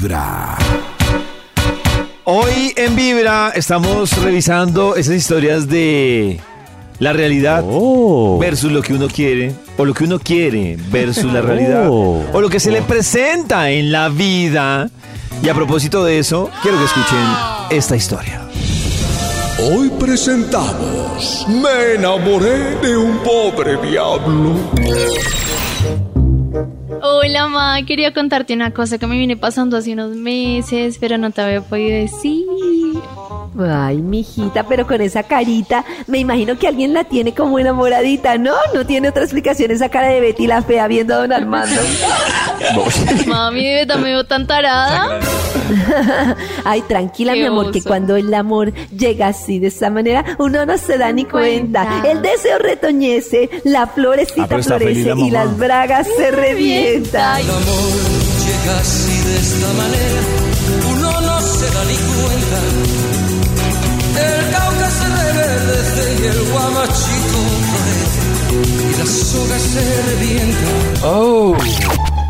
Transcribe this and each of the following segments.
Vibra. Hoy en Vibra estamos revisando esas historias de la realidad Oh. versus lo que uno quiere, o lo que uno quiere versus la realidad, Oh. o lo que se le presenta en la vida. Y a propósito de eso, quiero que escuchen esta historia. Hoy presentamos Me enamoré de un pobre diablo. Hola, ma. Quería contarte una cosa que me viene pasando hace unos meses, pero no te había podido decir. Ay, mijita, pero con esa carita, me imagino que alguien la tiene como enamoradita, ¿no? No tiene otra explicación esa cara de Betty la fea viendo a don Armando. Mami, verdad me veo tan tarada. Ay, tranquila, Qué mi amor, que cuando el amor llega así, de esa manera, uno no se da ni cuenta. Cuenta. El deseo retoñece, la Ah, florecita feliz florece la y las bragas se revientan. Ay, El amor llega así de esta manera, uno no se da ni cuenta. El cauca se reverdece y el guamachito florece y la soga se revienta.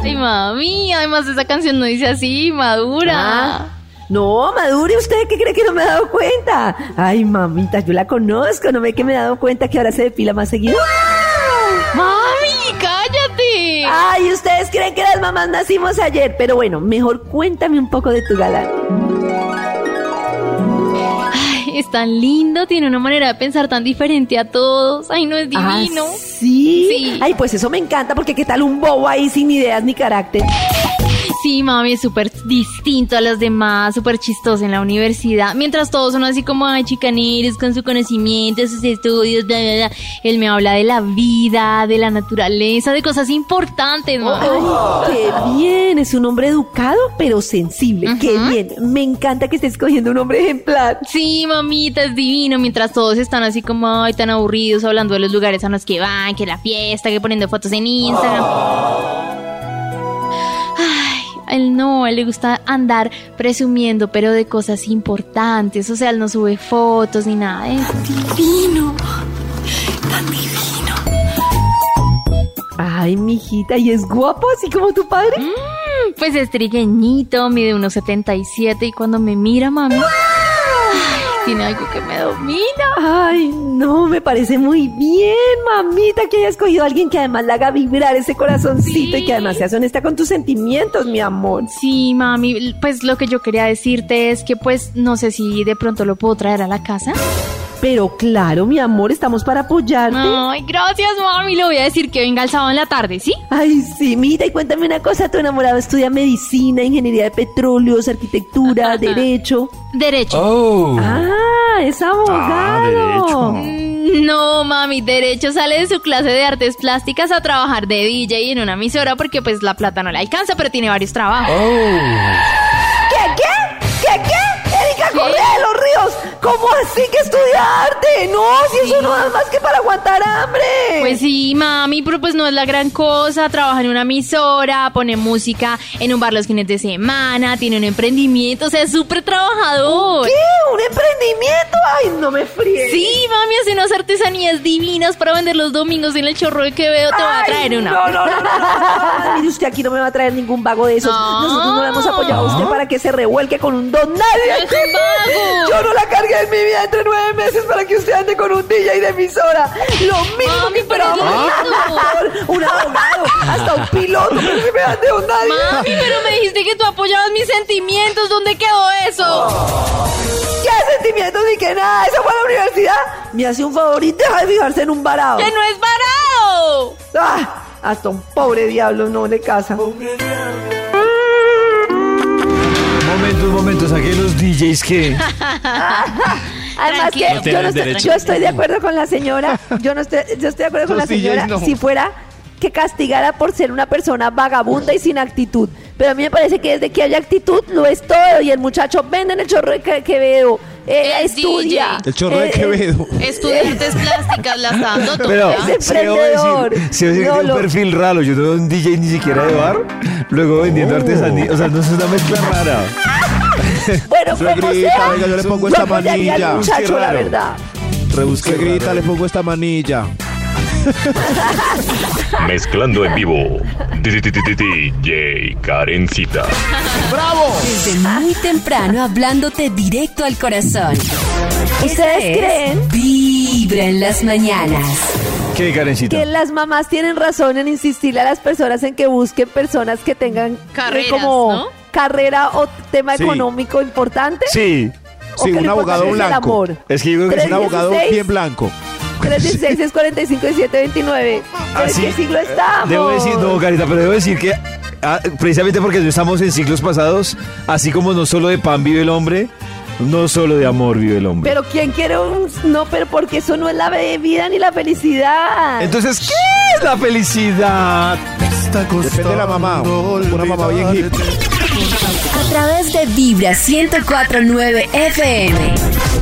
ay, mami. Además, esa canción no dice así, madura. Ah, No, madure, ¿usted qué cree que no me he dado cuenta? Ay, mamita, yo la conozco, no ve que me he dado cuenta que ahora se depila más seguido. Mami, Ay, ustedes creen que las mamás nacimos ayer, pero bueno, mejor cuéntame un poco de tu galán. Ay, es tan lindo, tiene una manera de pensar tan diferente a todos. Ay, no es divino. ¿Ah, sí? Sí. Ay, pues eso me encanta, porque qué tal un bobo ahí sin ideas ni carácter. Sí, mami, es súper distinto a los demás, súper chistoso en la universidad. Mientras todos son así como, ay, chicaneros, con su conocimiento, sus estudios, bla, bla, bla. Él me habla de la vida, de la naturaleza, de cosas importantes, mami. Ay, qué bien, es un hombre educado, pero sensible. Qué bien, me encanta que estés escogiendo un hombre ejemplar. Sí, mamita, es divino. Mientras todos están así como, ay, tan aburridos, hablando de los lugares a los que van, que la fiesta, que poniendo fotos en Instagram. Él no, a él le gusta andar presumiendo, pero de cosas importantes. O sea, él no sube fotos ni nada. Es divino. Tan divino. Ay, mijita, ¿y es guapo así como tu padre? Mm, Pues es trigueñito, mide unos 77 y cuando me mira, mami, ay, tiene algo que me domina. Ay, no, me parece muy bien, mamita, que hayas escogido a alguien que además le haga vibrar ese corazoncito y que además seas honesta con tus sentimientos, mi amor. Sí, mami, pues lo que yo quería decirte es que pues no sé si de pronto lo puedo traer a la casa. Pero claro, mi amor, estamos para apoyarte. Ay, gracias, mami. Le voy a decir que venga el sábado en la tarde, ¿sí? Ay, sí, mira, y cuéntame una cosa, tu enamorado estudia medicina, ingeniería de petróleos, arquitectura, derecho. Derecho. Oh. Ah, es abogado. Mm, No, mami, derecho sale de su clase de artes plásticas a trabajar de DJ en una emisora porque pues la plata no le alcanza, pero tiene varios trabajos. ¿Qué, Ríos, ¿cómo así que estudia arte? No, si eso no da más que para aguantar hambre. Pues sí, mami, pero pues no es la gran cosa. Trabaja en una emisora, pone música en un bar los fines de semana, tiene un emprendimiento, o sea, es súper trabajador. ¿Qué? ¿Un emprendimiento? Ay, no me fríes. Sí, mami, hace unas artesanías divinas para vender los domingos en el chorro de Quevedo. Te voy a traer una. No, no, no, no, no, no. Mire, usted aquí no me va a traer ningún vago de esos. No. Nosotros no le hemos apoyado a usted para que se revuelque con un don nadie. Vago. Yo no la cargué en mi vida entre nueve meses para que usted ande con un DJ de emisora. Lo mismo Mami, que pero es Un abogado, hasta un piloto, pero que me ande don nadie. Mami, pero me dijiste que tú apoyabas mis sentimientos. ¿Dónde quedó eso? ¿Qué sentimientos ni que nada? ¿Esa fue a la universidad? Me hace un favor y deja de fijarse en un varado. ¡Que no es varado! Ah, hasta un pobre diablo no le casa. Momentos, momentos, aquí los DJs que... Además que. No yo, no estoy, derecho. yo estoy de acuerdo con la señora. Yo no estoy, yo estoy de acuerdo con la señora no. si fuera que castigara por ser una persona vagabunda y sin actitud. Pero a mí me parece que desde que haya actitud lo es todo. Y el muchacho vende en el chorro de Que- Quevedo. eh, Es estudia. DJ. El chorro de eh, Quevedo. Estudiantes plásticas la está dando. Pero, Es emprendedor. decir que No, tiene lo- un perfil raro, yo no veo un DJ ni siquiera de bar, luego vendiendo artesanía, o sea, no es una mezcla rara. Bueno, como sea, venga, yo le pongo esta apoyaría al manilla. muchacho, la verdad. Rebusque grita, le pongo esta manilla. Mezclando en vivo. DJ Karencita. Desde muy temprano hablándote directo al corazón. ¿Ustedes es creen? Vibra en las mañanas. ¿Qué, Karencita? Que las mamás tienen razón en insistirle a las personas en que busquen personas que tengan eh, Carreras, como ¿no? Carrera o tema Sí. económico importante. Sí. Sí, un abogado importante es el blanco. amor. Es que yo creo que Es un abogado 316. bien blanco. 316 es 45 y 729. ¿Ah, ¿En sí? qué siglo estamos? Debo decir, no, Carita, pero debo decir que ah, precisamente porque estamos en ciclos pasados, así como no solo de pan vive el hombre, no solo de amor vive el hombre. Pero ¿quién quiere un...? No, pero porque eso no es la vida ni la felicidad. Entonces, ¿qué es la felicidad? Depende de la mamá. Una mamá bien hip. A través de Vibra 1049 FM.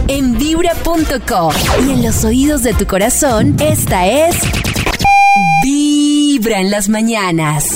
En vibra.com. Y en los oídos de tu corazón, esta es. Vibra en las mañanas.